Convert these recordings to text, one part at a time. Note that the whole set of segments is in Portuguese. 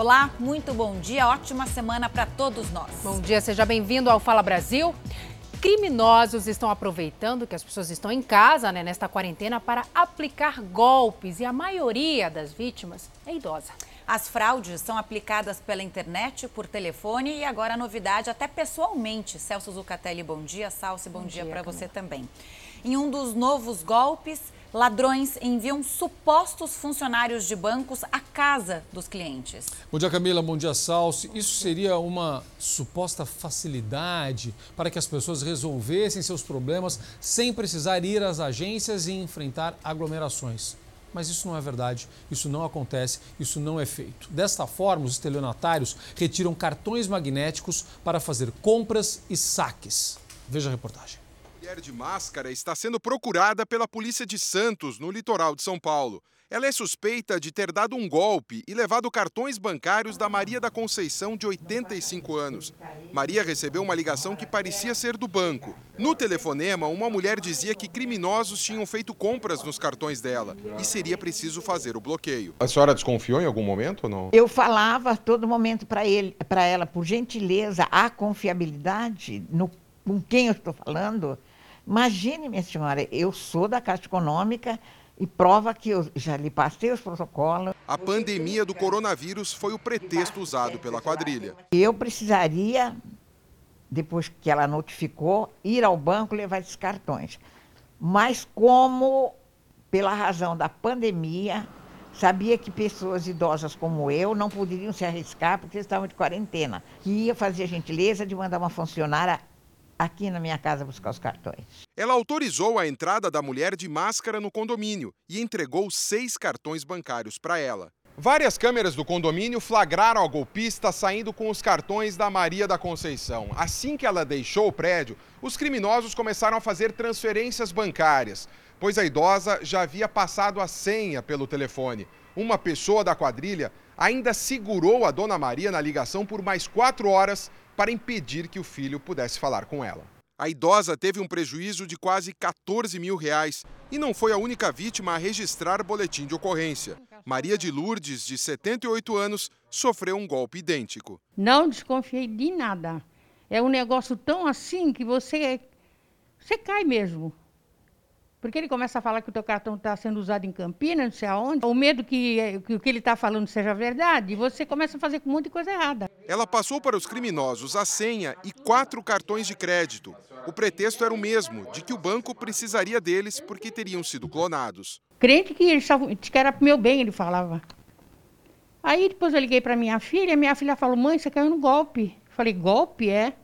Olá, muito bom dia, ótima semana para todos nós. Bom dia, seja bem-vindo ao Fala Brasil. Criminosos estão aproveitando que as pessoas estão em casa, né, nesta quarentena, para aplicar golpes e a maioria das vítimas é idosa. As fraudes são aplicadas pela internet, por telefone e agora a novidade até pessoalmente. Celso Zucatelli, bom dia. Salsi, bom, bom dia, dia para você também. Em um dos novos golpes, ladrões enviam supostos funcionários de bancos à casa dos clientes. Bom dia, Camila. Bom dia, Salsi. Isso seria uma suposta facilidade para que as pessoas resolvessem seus problemas sem precisar ir às agências e enfrentar aglomerações. Mas isso não é verdade, isso não acontece, isso não é feito. Desta forma, os estelionatários retiram cartões magnéticos para fazer compras e saques. Veja a reportagem mulher de máscara está sendo procurada pela polícia de Santos, no litoral de São Paulo. Ela é suspeita de ter dado um golpe e levado cartões bancários da Maria da Conceição, de 85 anos. Maria recebeu uma ligação que parecia ser do banco. No telefonema, uma mulher dizia que criminosos tinham feito compras nos cartões dela e seria preciso fazer o bloqueio. A senhora desconfiou em algum momento ou não? Eu falava a todo momento para ele, para ela, por gentileza, a confiabilidade no com quem eu estou falando Imagine, minha senhora, eu sou da Caixa Econômica e prova que eu já lhe passei os protocolos. A pandemia do coronavírus foi o pretexto usado pela quadrilha. Eu precisaria, depois que ela notificou, ir ao banco levar esses cartões. Mas como, pela razão da pandemia, sabia que pessoas idosas como eu não poderiam se arriscar porque estavam de quarentena. Que ia fazer a gentileza de mandar uma funcionária aqui na minha casa buscar os cartões. Ela autorizou a entrada da mulher de máscara no condomínio e entregou seis cartões bancários para ela. Várias câmeras do condomínio flagraram a golpista saindo com os cartões da Maria da Conceição. Assim que ela deixou o prédio, os criminosos começaram a fazer transferências bancárias, pois a idosa já havia passado a senha pelo telefone. Uma pessoa da quadrilha ainda segurou a dona Maria na ligação por mais quatro horas para impedir que o filho pudesse falar com ela. A idosa teve um prejuízo de quase 14 mil reais e não foi a única vítima a registrar boletim de ocorrência. Maria de Lourdes, de 78 anos, sofreu um golpe idêntico. Não desconfiei de nada. É um negócio tão assim que você, você cai mesmo. Porque ele começa a falar que o teu cartão está sendo usado em Campinas, não sei aonde. O medo que, que o que ele está falando seja verdade, você começa a fazer um monte de coisa errada. Ela passou para os criminosos a senha e quatro cartões de crédito. O pretexto era o mesmo, de que o banco precisaria deles porque teriam sido clonados. Crente que ele que era para meu bem, ele falava. Aí depois eu liguei para minha filha, minha filha falou, mãe, você caiu no golpe. Eu falei, golpe? É.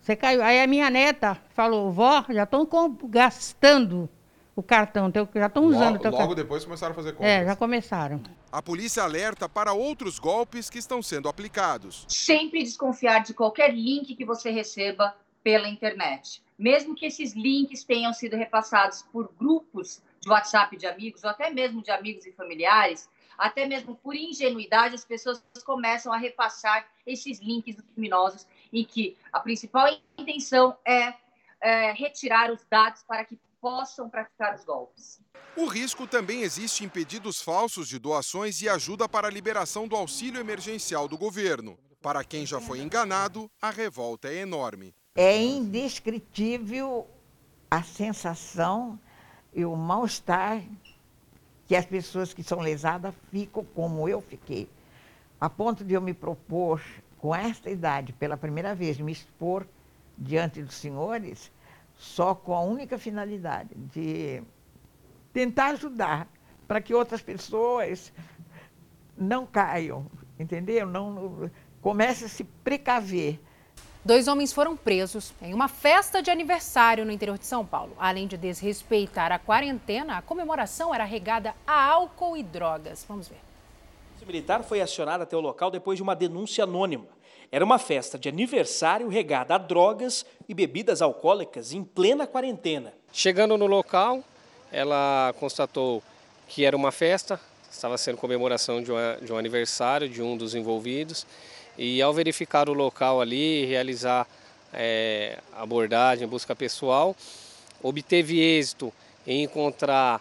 Você caiu. Aí a minha neta falou, vó, já estão gastando o cartão, já estão usando logo, teu Logo depois começaram a fazer compras. É, já começaram. A polícia alerta para outros golpes que estão sendo aplicados. Sempre desconfiar de qualquer link que você receba pela internet. Mesmo que esses links tenham sido repassados por grupos de WhatsApp de amigos, ou até mesmo de amigos e familiares, até mesmo por ingenuidade, as pessoas começam a repassar esses links dos criminosos, em que a principal intenção é, é retirar os dados para que possam praticar os golpes. O risco também existe em pedidos falsos de doações e ajuda para a liberação do auxílio emergencial do governo. Para quem já foi enganado, a revolta é enorme. É indescritível a sensação e o mal-estar que as pessoas que são lesadas ficam como eu fiquei. A ponto de eu me propor, com esta idade, pela primeira vez, me expor diante dos senhores só com a única finalidade de tentar ajudar para que outras pessoas não caiam, entendeu? Não comece a se precaver. Dois homens foram presos em uma festa de aniversário no interior de São Paulo. Além de desrespeitar a quarentena, a comemoração era regada a álcool e drogas. Vamos ver. O militar foi acionado até o local depois de uma denúncia anônima. Era uma festa de aniversário regada a drogas e bebidas alcoólicas em plena quarentena. Chegando no local, ela constatou que era uma festa, estava sendo comemoração de, uma, de um aniversário de um dos envolvidos. E ao verificar o local ali, realizar é, abordagem, busca pessoal, obteve êxito em encontrar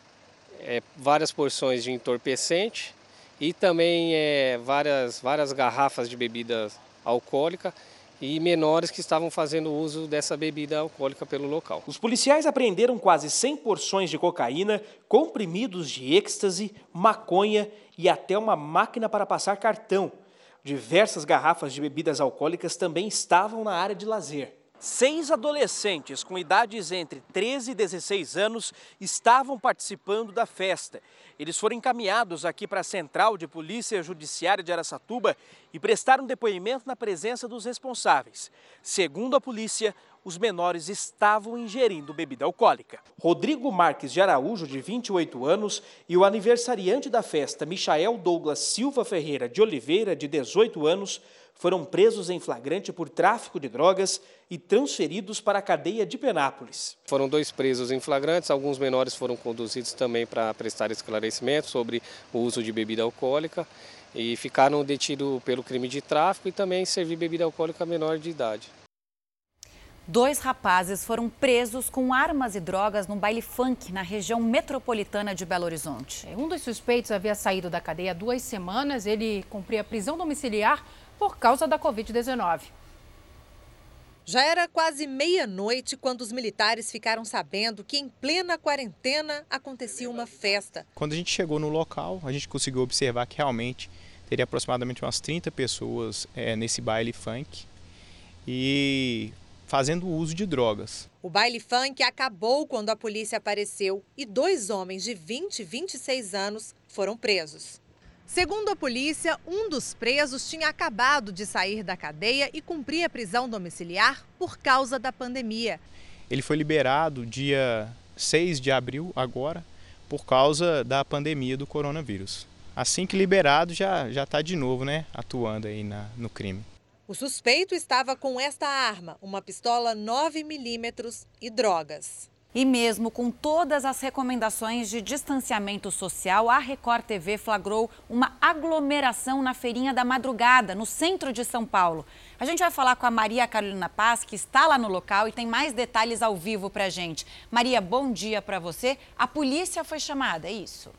é, várias porções de entorpecente e também é, várias, várias garrafas de bebida alcoólica e menores que estavam fazendo uso dessa bebida alcoólica pelo local. Os policiais apreenderam quase 100 porções de cocaína, comprimidos de êxtase, maconha e até uma máquina para passar cartão. Diversas garrafas de bebidas alcoólicas também estavam na área de lazer. Seis adolescentes com idades entre 13 e 16 anos estavam participando da festa. Eles foram encaminhados aqui para a Central de Polícia Judiciária de Aracatuba e prestaram depoimento na presença dos responsáveis. Segundo a polícia, os menores estavam ingerindo bebida alcoólica. Rodrigo Marques de Araújo, de 28 anos, e o aniversariante da festa, Michael Douglas Silva Ferreira de Oliveira, de 18 anos, foram presos em flagrante por tráfico de drogas e transferidos para a cadeia de Penápolis. Foram dois presos em flagrantes, alguns menores foram conduzidos também para prestar esclarecimento sobre o uso de bebida alcoólica e ficaram detidos pelo crime de tráfico e também servir bebida alcoólica a menor de idade. Dois rapazes foram presos com armas e drogas num baile funk na região metropolitana de Belo Horizonte. Um dos suspeitos havia saído da cadeia há duas semanas. Ele cumpria prisão domiciliar por causa da Covid-19. Já era quase meia-noite quando os militares ficaram sabendo que em plena quarentena acontecia uma festa. Quando a gente chegou no local, a gente conseguiu observar que realmente teria aproximadamente umas 30 pessoas é, nesse baile funk e fazendo uso de drogas. O baile funk acabou quando a polícia apareceu e dois homens de 20 e 26 anos foram presos. Segundo a polícia, um dos presos tinha acabado de sair da cadeia e cumpria prisão domiciliar por causa da pandemia. Ele foi liberado dia 6 de abril, agora, por causa da pandemia do coronavírus. Assim que liberado, já está de novo né, atuando aí na, no crime. O suspeito estava com esta arma, uma pistola 9mm e drogas. E mesmo com todas as recomendações de distanciamento social, a Record TV flagrou uma aglomeração na Feirinha da Madrugada, no centro de São Paulo. A gente vai falar com a Maria Carolina Paz, que está lá no local e tem mais detalhes ao vivo para gente. Maria, bom dia para você. A polícia foi chamada, é isso?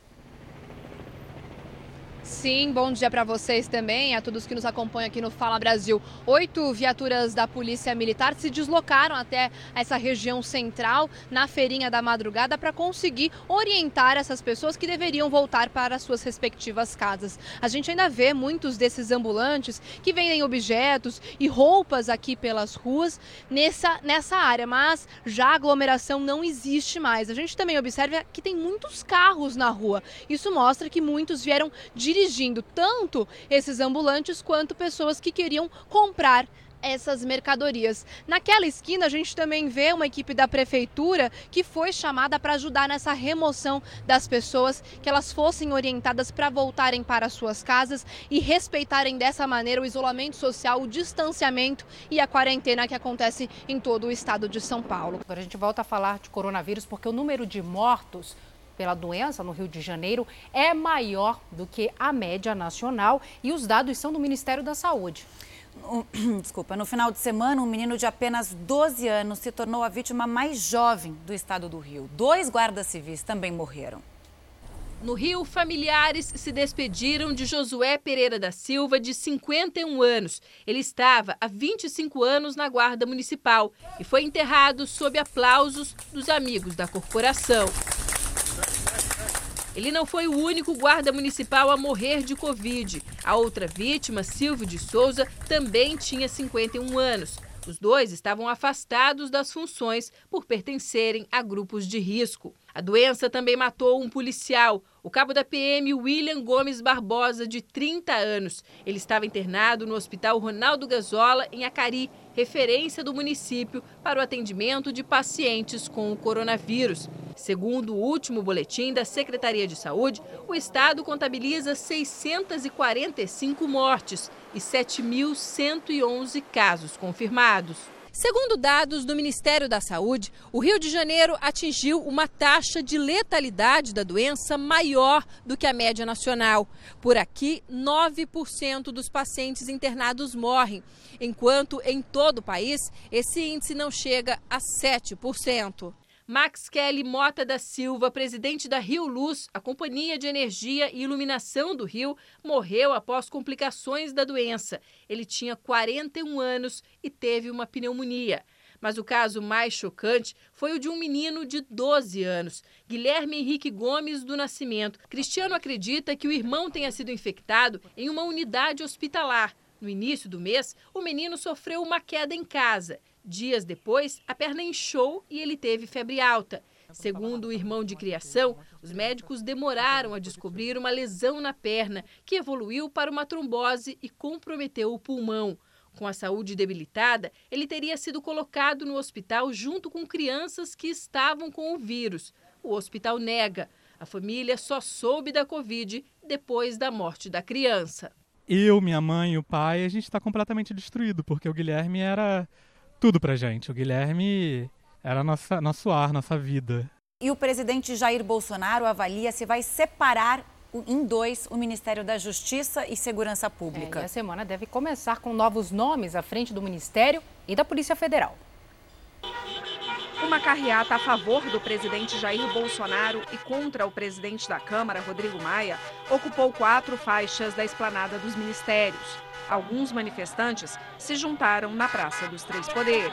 Sim, bom dia para vocês também, a todos que nos acompanham aqui no Fala Brasil. Oito viaturas da Polícia Militar se deslocaram até essa região central, na feirinha da madrugada, para conseguir orientar essas pessoas que deveriam voltar para suas respectivas casas. A gente ainda vê muitos desses ambulantes que vendem objetos e roupas aqui pelas ruas nessa, nessa área, mas já a aglomeração não existe mais. A gente também observa que tem muitos carros na rua. Isso mostra que muitos vieram dirigindo dirigindo tanto esses ambulantes quanto pessoas que queriam comprar essas mercadorias. Naquela esquina, a gente também vê uma equipe da prefeitura que foi chamada para ajudar nessa remoção das pessoas, que elas fossem orientadas para voltarem para suas casas e respeitarem dessa maneira o isolamento social, o distanciamento e a quarentena que acontece em todo o estado de São Paulo. Agora a gente volta a falar de coronavírus porque o número de mortos pela doença no Rio de Janeiro é maior do que a média nacional e os dados são do Ministério da Saúde. Desculpa, no final de semana, um menino de apenas 12 anos se tornou a vítima mais jovem do estado do Rio. Dois guardas civis também morreram. No Rio, familiares se despediram de Josué Pereira da Silva, de 51 anos. Ele estava há 25 anos na Guarda Municipal e foi enterrado sob aplausos dos amigos da corporação. Ele não foi o único guarda municipal a morrer de Covid. A outra vítima, Silvio de Souza, também tinha 51 anos. Os dois estavam afastados das funções por pertencerem a grupos de risco. A doença também matou um policial, o cabo da PM William Gomes Barbosa, de 30 anos. Ele estava internado no Hospital Ronaldo Gazola, em Acari, referência do município para o atendimento de pacientes com o coronavírus. Segundo o último boletim da Secretaria de Saúde, o estado contabiliza 645 mortes e 7.111 casos confirmados. Segundo dados do Ministério da Saúde, o Rio de Janeiro atingiu uma taxa de letalidade da doença maior do que a média nacional. Por aqui, 9% dos pacientes internados morrem, enquanto em todo o país esse índice não chega a 7%. Max Kelly Mota da Silva, presidente da Rio Luz, a companhia de energia e iluminação do Rio, morreu após complicações da doença. Ele tinha 41 anos e teve uma pneumonia. Mas o caso mais chocante foi o de um menino de 12 anos, Guilherme Henrique Gomes do Nascimento. Cristiano acredita que o irmão tenha sido infectado em uma unidade hospitalar. No início do mês, o menino sofreu uma queda em casa. Dias depois, a perna inchou e ele teve febre alta. Segundo o irmão de criação, os médicos demoraram a descobrir uma lesão na perna, que evoluiu para uma trombose e comprometeu o pulmão. Com a saúde debilitada, ele teria sido colocado no hospital junto com crianças que estavam com o vírus. O hospital nega. A família só soube da Covid depois da morte da criança. Eu, minha mãe e o pai, a gente está completamente destruído, porque o Guilherme era tudo pra gente. O Guilherme era nossa, nosso ar, nossa vida. E o presidente Jair Bolsonaro avalia se vai separar em dois o Ministério da Justiça e Segurança Pública. É, e a semana deve começar com novos nomes à frente do Ministério e da Polícia Federal. Uma carreata a favor do presidente Jair Bolsonaro e contra o presidente da Câmara, Rodrigo Maia, ocupou quatro faixas da esplanada dos ministérios. Alguns manifestantes se juntaram na Praça dos Três Poderes.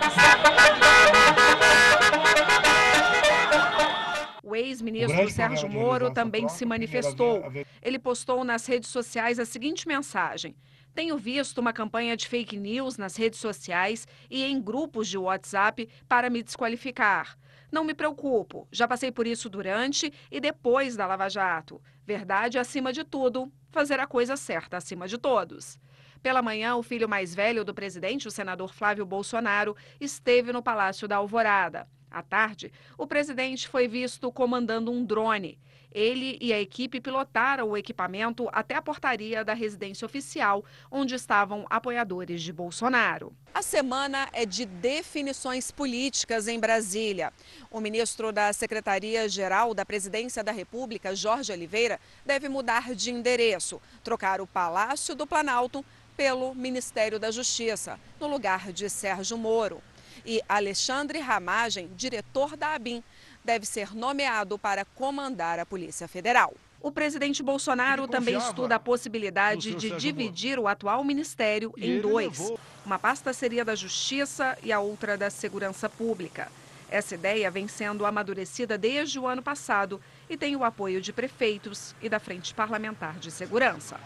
O ex-ministro Sérgio Moro também se manifestou. Ele postou nas redes sociais a seguinte mensagem: Tenho visto uma campanha de fake news nas redes sociais e em grupos de WhatsApp para me desqualificar. Não me preocupo, já passei por isso durante e depois da Lava Jato. Verdade acima de tudo, fazer a coisa certa acima de todos. Pela manhã, o filho mais velho do presidente, o senador Flávio Bolsonaro, esteve no Palácio da Alvorada. À tarde, o presidente foi visto comandando um drone. Ele e a equipe pilotaram o equipamento até a portaria da residência oficial, onde estavam apoiadores de Bolsonaro. A semana é de definições políticas em Brasília. O ministro da Secretaria-Geral da Presidência da República, Jorge Oliveira, deve mudar de endereço, trocar o Palácio do Planalto pelo Ministério da Justiça, no lugar de Sérgio Moro. E Alexandre Ramagem, diretor da ABIN, deve ser nomeado para comandar a Polícia Federal. O presidente Bolsonaro também estuda a possibilidade de dividir o atual ministério em dois. Uma pasta seria da Justiça e a outra da Segurança Pública. Essa ideia vem sendo amadurecida desde o ano passado e tem o apoio de prefeitos e da Frente Parlamentar de Segurança.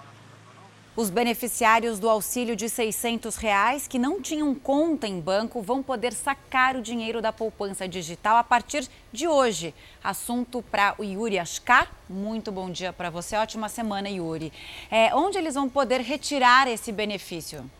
Os beneficiários do auxílio de 600 reais que não tinham conta em banco vão poder sacar o dinheiro da poupança digital a partir de hoje. Assunto para o Yuri Ascar. Muito bom dia para você. Ótima semana, Yuri. É, onde eles vão poder retirar esse benefício?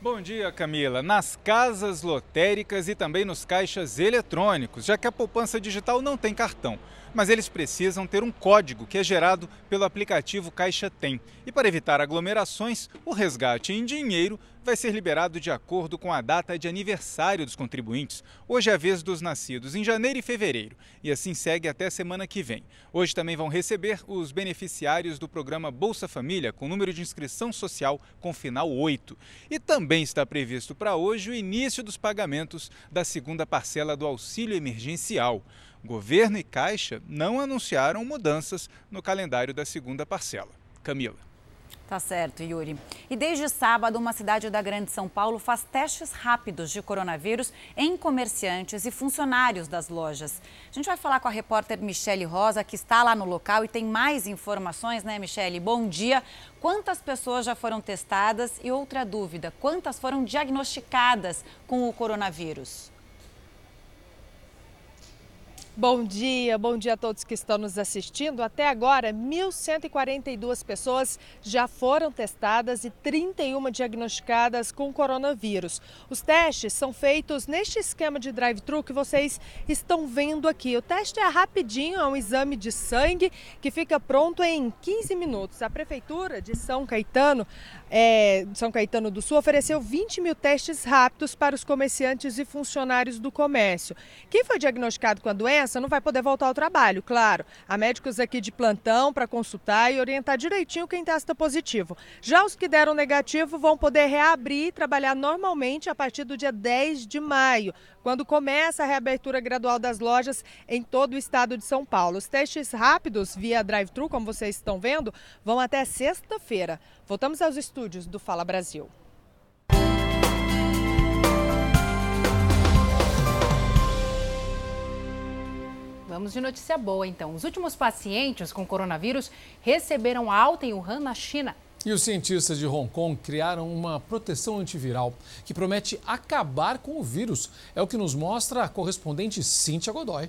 Bom dia, Camila. Nas casas lotéricas e também nos caixas eletrônicos, já que a poupança digital não tem cartão mas eles precisam ter um código que é gerado pelo aplicativo Caixa Tem. E para evitar aglomerações, o resgate em dinheiro vai ser liberado de acordo com a data de aniversário dos contribuintes. Hoje é a vez dos nascidos em janeiro e fevereiro, e assim segue até semana que vem. Hoje também vão receber os beneficiários do programa Bolsa Família, com número de inscrição social com final 8. E também está previsto para hoje o início dos pagamentos da segunda parcela do auxílio emergencial. Governo e Caixa não anunciaram mudanças no calendário da segunda parcela. Camila. Tá certo, Yuri. E desde sábado, uma cidade da Grande São Paulo faz testes rápidos de coronavírus em comerciantes e funcionários das lojas. A gente vai falar com a repórter Michele Rosa, que está lá no local e tem mais informações, né, Michele? Bom dia. Quantas pessoas já foram testadas? E outra dúvida: quantas foram diagnosticadas com o coronavírus? Bom dia, bom dia a todos que estão nos assistindo. Até agora, 1.142 pessoas já foram testadas e 31 diagnosticadas com coronavírus. Os testes são feitos neste esquema de drive-thru que vocês estão vendo aqui. O teste é rapidinho, é um exame de sangue que fica pronto em 15 minutos. A Prefeitura de São Caetano é, São Caetano do Sul ofereceu 20 mil testes rápidos para os comerciantes e funcionários do comércio. Quem foi diagnosticado com a doença doença, não vai poder voltar ao trabalho, claro. Há médicos aqui de plantão para consultar e orientar direitinho quem testa positivo. Já os que deram negativo vão poder reabrir e trabalhar normalmente a partir do dia 10 de maio, quando começa a reabertura gradual das lojas em todo o estado de São Paulo. Os testes rápidos via drive-thru, como vocês estão vendo, vão até sexta-feira. Voltamos aos estúdios do Fala Brasil. Vamos de notícia boa, então. Os últimos pacientes com coronavírus receberam alta em Wuhan, na China. E os cientistas de Hong Kong criaram uma proteção antiviral que promete acabar com o vírus. É o que nos mostra a correspondente Cíntia Godoy.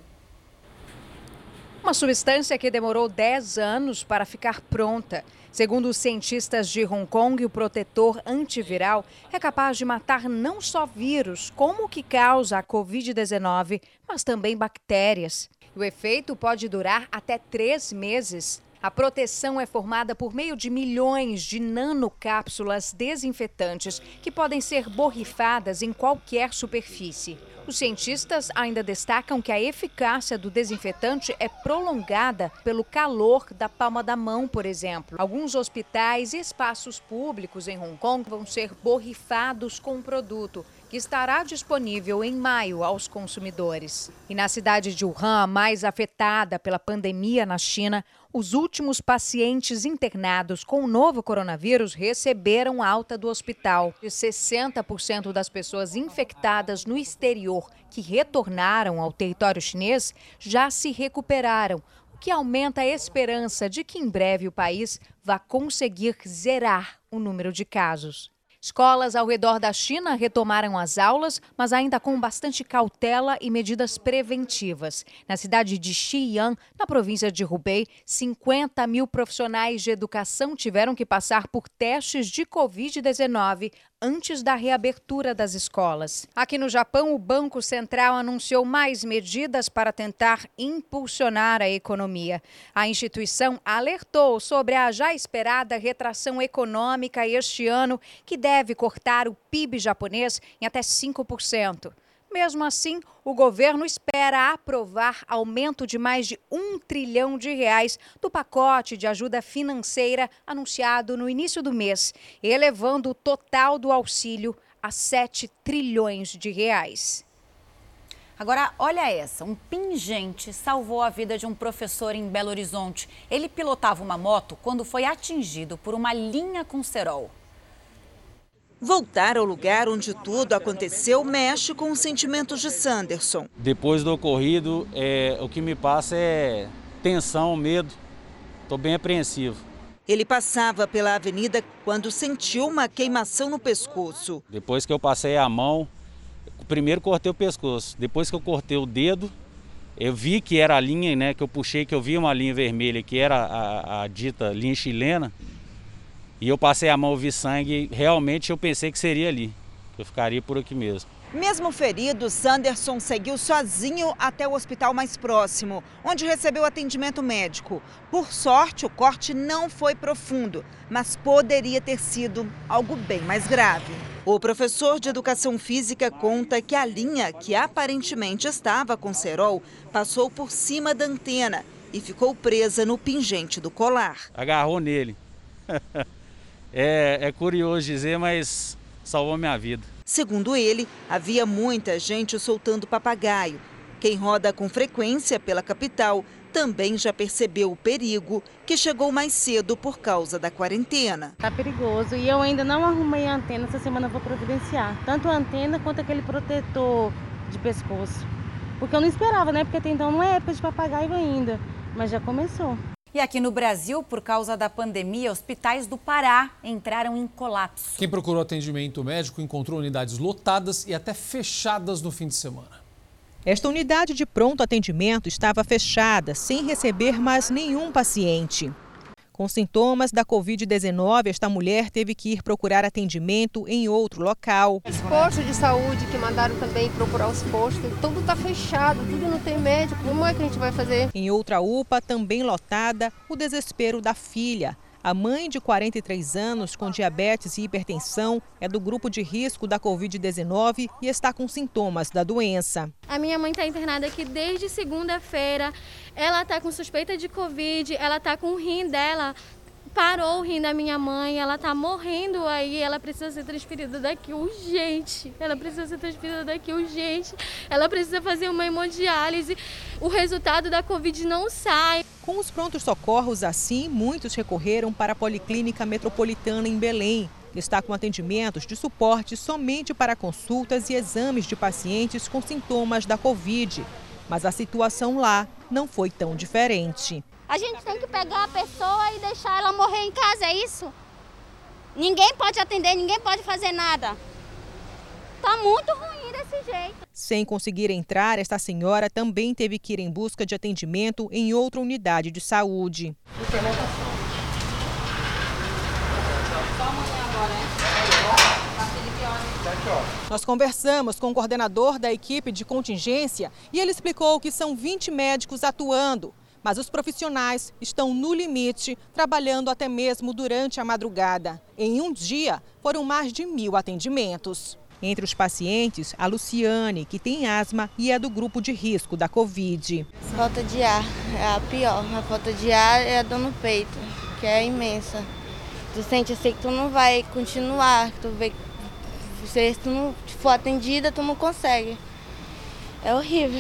Uma substância que demorou 10 anos para ficar pronta. Segundo os cientistas de Hong Kong, o protetor antiviral é capaz de matar não só vírus, como o que causa a Covid-19, mas também bactérias. O efeito pode durar até três meses. A proteção é formada por meio de milhões de nanocápsulas desinfetantes que podem ser borrifadas em qualquer superfície. Os cientistas ainda destacam que a eficácia do desinfetante é prolongada pelo calor da palma da mão, por exemplo. Alguns hospitais e espaços públicos em Hong Kong vão ser borrifados com o produto que estará disponível em maio aos consumidores. E na cidade de Wuhan, mais afetada pela pandemia na China, os últimos pacientes internados com o novo coronavírus receberam alta do hospital. E 60% das pessoas infectadas no exterior que retornaram ao território chinês já se recuperaram, o que aumenta a esperança de que em breve o país vá conseguir zerar o número de casos. Escolas ao redor da China retomaram as aulas, mas ainda com bastante cautela e medidas preventivas. Na cidade de Xi'an, na província de Hubei, 50 mil profissionais de educação tiveram que passar por testes de Covid-19 antes da reabertura das escolas. Aqui no Japão, o Banco Central anunciou mais medidas para tentar impulsionar a economia. A instituição alertou sobre a já esperada retração econômica este ano, que deve cortar o PIB japonês em até 5%. Mesmo assim, o governo espera aprovar aumento de mais de um trilhão de reais do pacote de ajuda financeira anunciado no início do mês, elevando o total do auxílio a 7 trilhões de reais. Agora, olha essa: um pingente salvou a vida de um professor em Belo Horizonte. Ele pilotava uma moto quando foi atingido por uma linha com cerol. Voltar ao lugar onde tudo aconteceu mexe com os sentimentos de Sanderson. Depois do ocorrido, é, o que me passa é tensão, medo. Estou bem apreensivo. Ele passava pela avenida quando sentiu uma queimação no pescoço. Depois que eu passei a mão, primeiro cortei o pescoço. Depois que eu cortei o dedo, eu vi que era a linha, né? Que eu puxei, que eu vi uma linha vermelha, que era a, a dita linha chilena. E eu passei a mão, vi sangue, realmente eu pensei que seria ali, que eu ficaria por aqui mesmo. Mesmo ferido, Sanderson seguiu sozinho até o hospital mais próximo, onde recebeu atendimento médico. Por sorte, o corte não foi profundo, mas poderia ter sido algo bem mais grave. O professor de educação física conta que a linha, que aparentemente estava com cerol, passou por cima da antena e ficou presa no pingente do colar. Agarrou nele. É, é curioso dizer, mas salvou minha vida. Segundo ele, havia muita gente soltando papagaio. Quem roda com frequência pela capital também já percebeu o perigo que chegou mais cedo por causa da quarentena. Tá perigoso e eu ainda não arrumei a antena, essa semana vou providenciar. Tanto a antena quanto aquele protetor de pescoço. Porque eu não esperava, né? Porque até então não é época de papagaio ainda, mas já começou. E aqui no Brasil, por causa da pandemia, hospitais do Pará entraram em colapso. Quem procurou atendimento médico encontrou unidades lotadas e até fechadas no fim de semana. Esta unidade de pronto atendimento estava fechada, sem receber mais nenhum paciente. Com sintomas da Covid-19, esta mulher teve que ir procurar atendimento em outro local. Os postos de saúde que mandaram também procurar os postos, tudo está fechado, tudo não tem médico. Como é que a gente vai fazer? Em outra UPA, também lotada, o desespero da filha. A mãe de 43 anos com diabetes e hipertensão é do grupo de risco da Covid-19 e está com sintomas da doença. A minha mãe está internada aqui desde segunda-feira. Ela está com suspeita de Covid, ela está com o rim dela parou o rim da minha mãe, ela tá morrendo aí, ela precisa ser transferida daqui urgente. Ela precisa ser transferida daqui urgente. Ela precisa fazer uma hemodiálise. O resultado da Covid não sai. Com os prontos socorros assim, muitos recorreram para a Policlínica Metropolitana em Belém. Está com atendimentos de suporte somente para consultas e exames de pacientes com sintomas da Covid. Mas a situação lá não foi tão diferente. A gente tem que pegar a pessoa e deixar ela morrer em casa, é isso? Ninguém pode atender, ninguém pode fazer nada. Tá muito ruim desse jeito. Sem conseguir entrar, esta senhora também teve que ir em busca de atendimento em outra unidade de saúde. Nós conversamos com o coordenador da equipe de contingência e ele explicou que são 20 médicos atuando. Mas os profissionais estão no limite, trabalhando até mesmo durante a madrugada. Em um dia, foram mais de mil atendimentos. Entre os pacientes, a Luciane, que tem asma e é do grupo de risco da Covid. Falta de ar é a pior. A falta de ar é a dor no peito, que é imensa. Tu sente assim que tu não vai continuar, tu vê se tu não for atendida, tu não consegue. É horrível.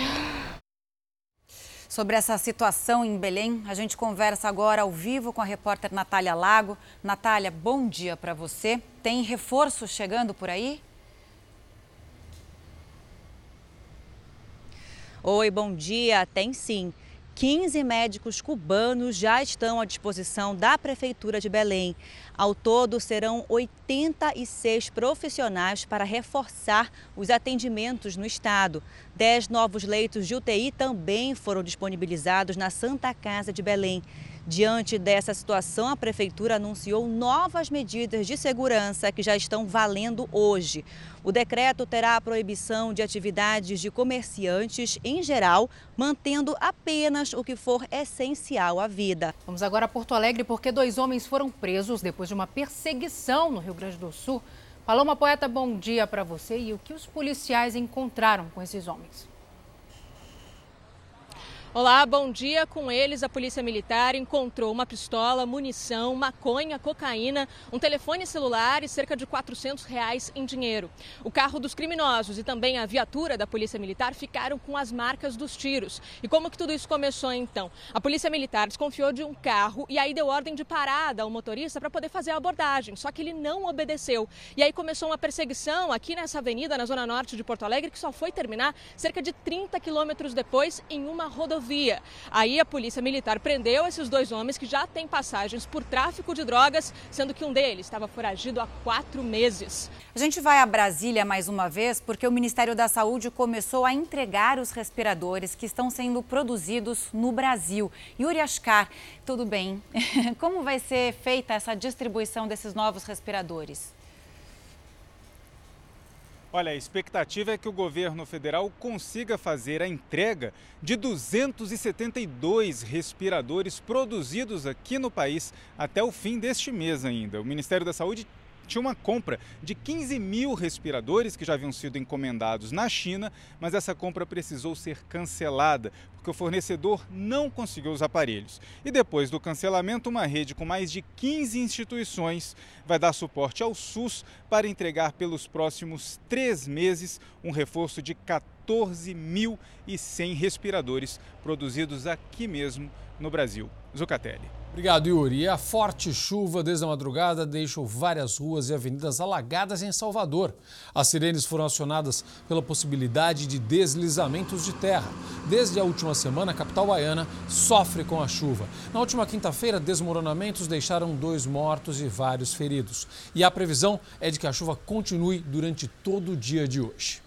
Sobre essa situação em Belém, a gente conversa agora ao vivo com a repórter Natália Lago. Natália, bom dia para você. Tem reforço chegando por aí? Oi, bom dia. Tem sim. 15 médicos cubanos já estão à disposição da Prefeitura de Belém. Ao todo, serão 86 profissionais para reforçar os atendimentos no estado. Dez novos leitos de UTI também foram disponibilizados na Santa Casa de Belém. Diante dessa situação, a Prefeitura anunciou novas medidas de segurança que já estão valendo hoje. O decreto terá a proibição de atividades de comerciantes em geral, mantendo apenas o que for essencial à vida. Vamos agora a Porto Alegre porque dois homens foram presos depois de uma perseguição no Rio Grande do Sul. Paloma Poeta, bom dia para você. E o que os policiais encontraram com esses homens? Olá, bom dia. Com eles, a Polícia Militar encontrou uma pistola, munição, maconha, cocaína, um telefone celular e cerca de 400 reais em dinheiro. O carro dos criminosos e também a viatura da Polícia Militar ficaram com as marcas dos tiros. E como que tudo isso começou então? A Polícia Militar desconfiou de um carro e aí deu ordem de parada ao motorista para poder fazer a abordagem, só que ele não obedeceu. E aí começou uma perseguição aqui nessa avenida, na zona norte de Porto Alegre, que só foi terminar cerca de 30 quilômetros depois em uma rodovia rodovia. Aí a Polícia Militar prendeu esses dois homens que já têm passagens por tráfico de drogas, sendo que um deles estava foragido há quatro meses. A gente vai a Brasília mais uma vez porque o Ministério da Saúde começou a entregar os respiradores que estão sendo produzidos no Brasil. Yuri Ascar, tudo bem? Como vai ser feita essa distribuição desses novos respiradores? Olha, a expectativa é que o governo federal consiga fazer a entrega de 272 respiradores produzidos aqui no país até o fim deste mês ainda. O Ministério da Saúde tinha uma compra de 15 mil respiradores que já haviam sido encomendados na China, mas essa compra precisou ser cancelada porque o fornecedor não conseguiu os aparelhos. E depois do cancelamento, uma rede com mais de 15 instituições vai dar suporte ao SUS para entregar pelos próximos três meses um reforço de 14.100 respiradores produzidos aqui mesmo no Brasil. Zucatelli. Obrigado, Yuri. E a forte chuva desde a madrugada deixou várias ruas e avenidas alagadas em Salvador. As sirenes foram acionadas pela possibilidade de deslizamentos de terra. Desde a última semana, a capital baiana sofre com a chuva. Na última quinta-feira, desmoronamentos deixaram dois mortos e vários feridos. E a previsão é de que a chuva continue durante todo o dia de hoje.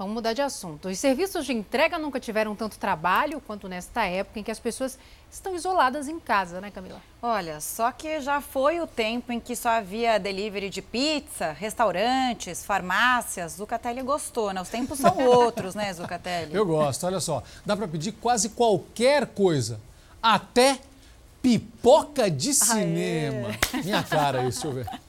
Vamos mudar de assunto. Os serviços de entrega nunca tiveram tanto trabalho quanto nesta época em que as pessoas estão isoladas em casa, né, Camila? Olha, só que já foi o tempo em que só havia delivery de pizza, restaurantes, farmácias. Zucatelli gostou, né? Os tempos são outros, né, Zucatelli? Eu gosto, olha só. Dá para pedir quase qualquer coisa, até Pipoca de cinema. Aê. Minha cara isso, deixa eu ver.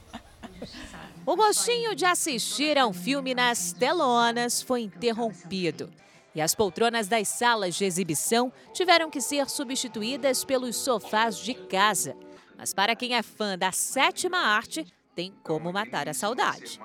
O gostinho de assistir a um filme nas telonas foi interrompido. E as poltronas das salas de exibição tiveram que ser substituídas pelos sofás de casa. Mas para quem é fã da sétima arte, tem como matar a saudade.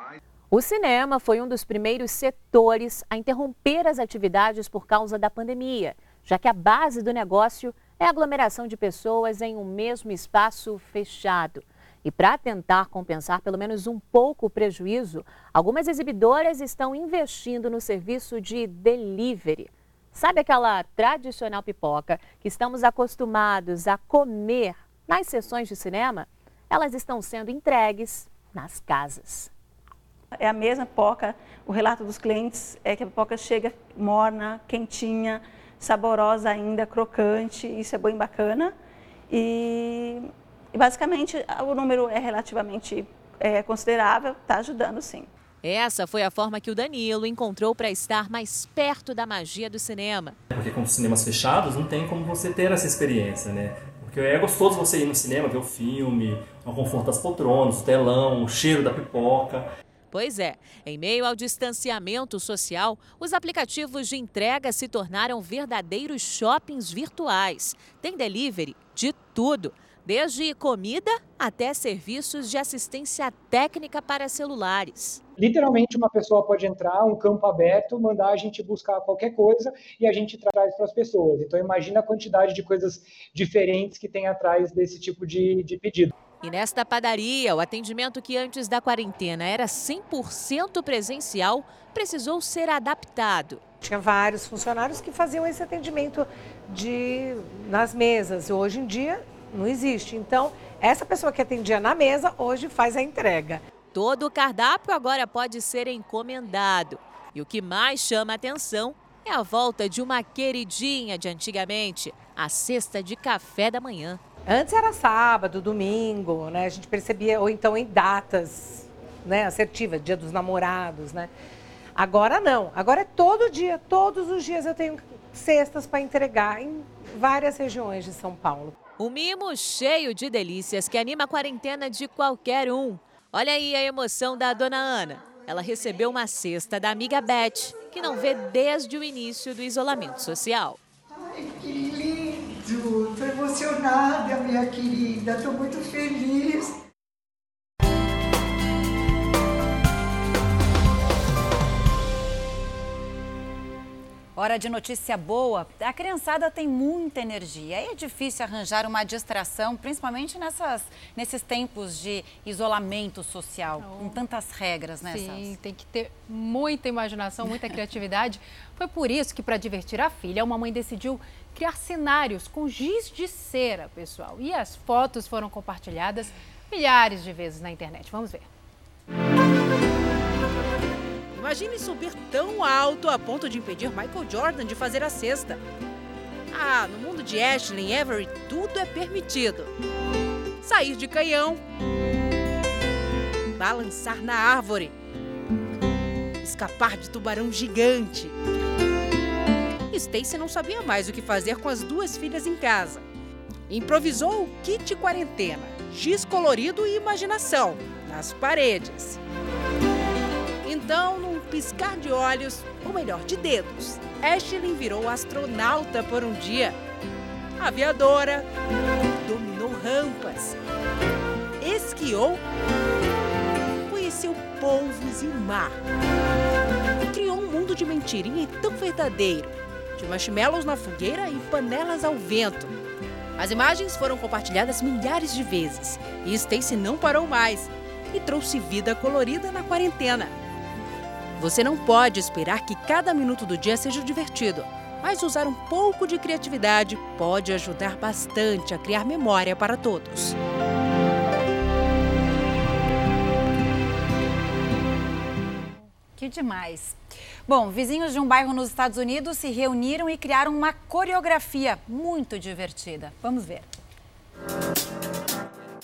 O cinema foi um dos primeiros setores a interromper as atividades por causa da pandemia, já que a base do negócio é a aglomeração de pessoas em um mesmo espaço fechado. E para tentar compensar pelo menos um pouco o prejuízo, algumas exibidoras estão investindo no serviço de delivery. Sabe aquela tradicional pipoca que estamos acostumados a comer nas sessões de cinema? Elas estão sendo entregues nas casas. É a mesma pipoca, o relato dos clientes é que a pipoca chega morna, quentinha, saborosa ainda, crocante, isso é bem bacana. E e basicamente o número é relativamente é, considerável, está ajudando sim. Essa foi a forma que o Danilo encontrou para estar mais perto da magia do cinema. Porque com cinemas fechados não tem como você ter essa experiência, né? Porque é gostoso você ir no cinema, ver o filme, o conforto das poltronas, o telão, o cheiro da pipoca. Pois é, em meio ao distanciamento social, os aplicativos de entrega se tornaram verdadeiros shoppings virtuais. Tem delivery de tudo desde comida até serviços de assistência técnica para celulares. Literalmente, uma pessoa pode entrar, um campo aberto, mandar a gente buscar qualquer coisa e a gente traz para as pessoas. Então, imagina a quantidade de coisas diferentes que tem atrás desse tipo de, de pedido. E nesta padaria, o atendimento que antes da quarentena era 100% presencial precisou ser adaptado. Tinha vários funcionários que faziam esse atendimento de nas mesas. Hoje em dia não existe. Então, essa pessoa que atendia na mesa hoje faz a entrega. Todo o cardápio agora pode ser encomendado. E o que mais chama a atenção é a volta de uma queridinha de antigamente, a cesta de café da manhã. Antes era sábado, domingo, né? A gente percebia, ou então em datas né, assertivas, dia dos namorados, né? Agora não, agora é todo dia, todos os dias eu tenho cestas para entregar em várias regiões de São Paulo. Um mimo cheio de delícias que anima a quarentena de qualquer um. Olha aí a emoção da dona Ana. Ela recebeu uma cesta da amiga Beth, que não vê desde o início do isolamento social. Ai, que lindo! Estou emocionada, minha querida. Estou muito feliz. Hora de notícia boa. A criançada tem muita energia e é difícil arranjar uma distração, principalmente nessas, nesses tempos de isolamento social, oh. com tantas regras, né, Sim, tem que ter muita imaginação, muita criatividade. Foi por isso que, para divertir a filha, uma mãe decidiu criar cenários com giz de cera, pessoal. E as fotos foram compartilhadas milhares de vezes na internet. Vamos ver. Imagine subir tão alto a ponto de impedir Michael Jordan de fazer a cesta. Ah, no mundo de Ashley Everett, tudo é permitido. Sair de canhão, balançar na árvore, escapar de tubarão gigante. Stacy não sabia mais o que fazer com as duas filhas em casa. Improvisou o kit quarentena, giz colorido e imaginação nas paredes. Então, piscar de olhos, ou melhor, de dedos, Ashley virou astronauta por um dia. Aviadora, dominou rampas, esquiou, conheceu polvos e o mar. Criou um mundo de mentirinha tão verdadeiro, de marshmallows na fogueira e panelas ao vento. As imagens foram compartilhadas milhares de vezes e Stacy não parou mais e trouxe vida colorida na quarentena. Você não pode esperar que cada minuto do dia seja divertido, mas usar um pouco de criatividade pode ajudar bastante a criar memória para todos. Que demais. Bom, vizinhos de um bairro nos Estados Unidos se reuniram e criaram uma coreografia muito divertida. Vamos ver.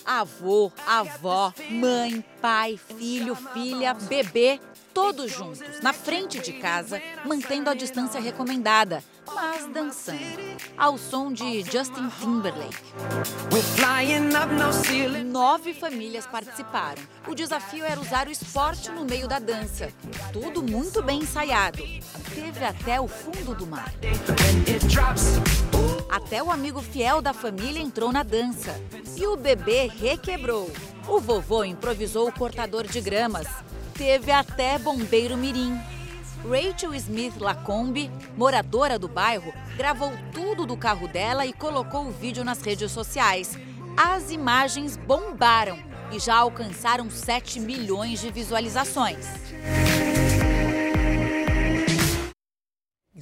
Avô, avó, mãe, pai, filho, filha, bebê todos juntos, na frente de casa, mantendo a distância recomendada, mas dançando, ao som de Justin Timberlake. Nove famílias participaram. O desafio era usar o esporte no meio da dança. Tudo muito bem ensaiado. Teve até o fundo do mar. Até o amigo fiel da família entrou na dança. E o bebê requebrou. O vovô improvisou o cortador de gramas. Teve até bombeiro mirim. Rachel Smith Lacombe, moradora do bairro, gravou tudo do carro dela e colocou o vídeo nas redes sociais. As imagens bombaram e já alcançaram 7 milhões de visualizações.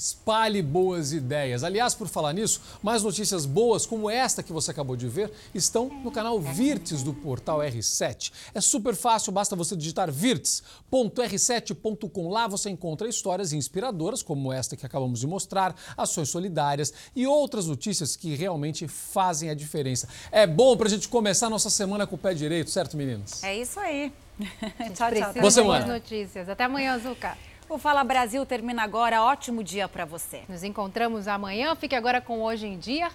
Espalhe boas ideias. Aliás, por falar nisso, mais notícias boas como esta que você acabou de ver estão no canal Virtes do portal R7. É super fácil, basta você digitar virtes.r7.com. Lá você encontra histórias inspiradoras como esta que acabamos de mostrar, ações solidárias e outras notícias que realmente fazem a diferença. É bom para a gente começar a nossa semana com o pé direito, certo, meninas? É isso aí. tchau, tchau. Boa semana. notícias. Até amanhã, Zuca. O Fala Brasil termina agora. Ótimo dia para você. Nos encontramos amanhã. Fique agora com Hoje em Dia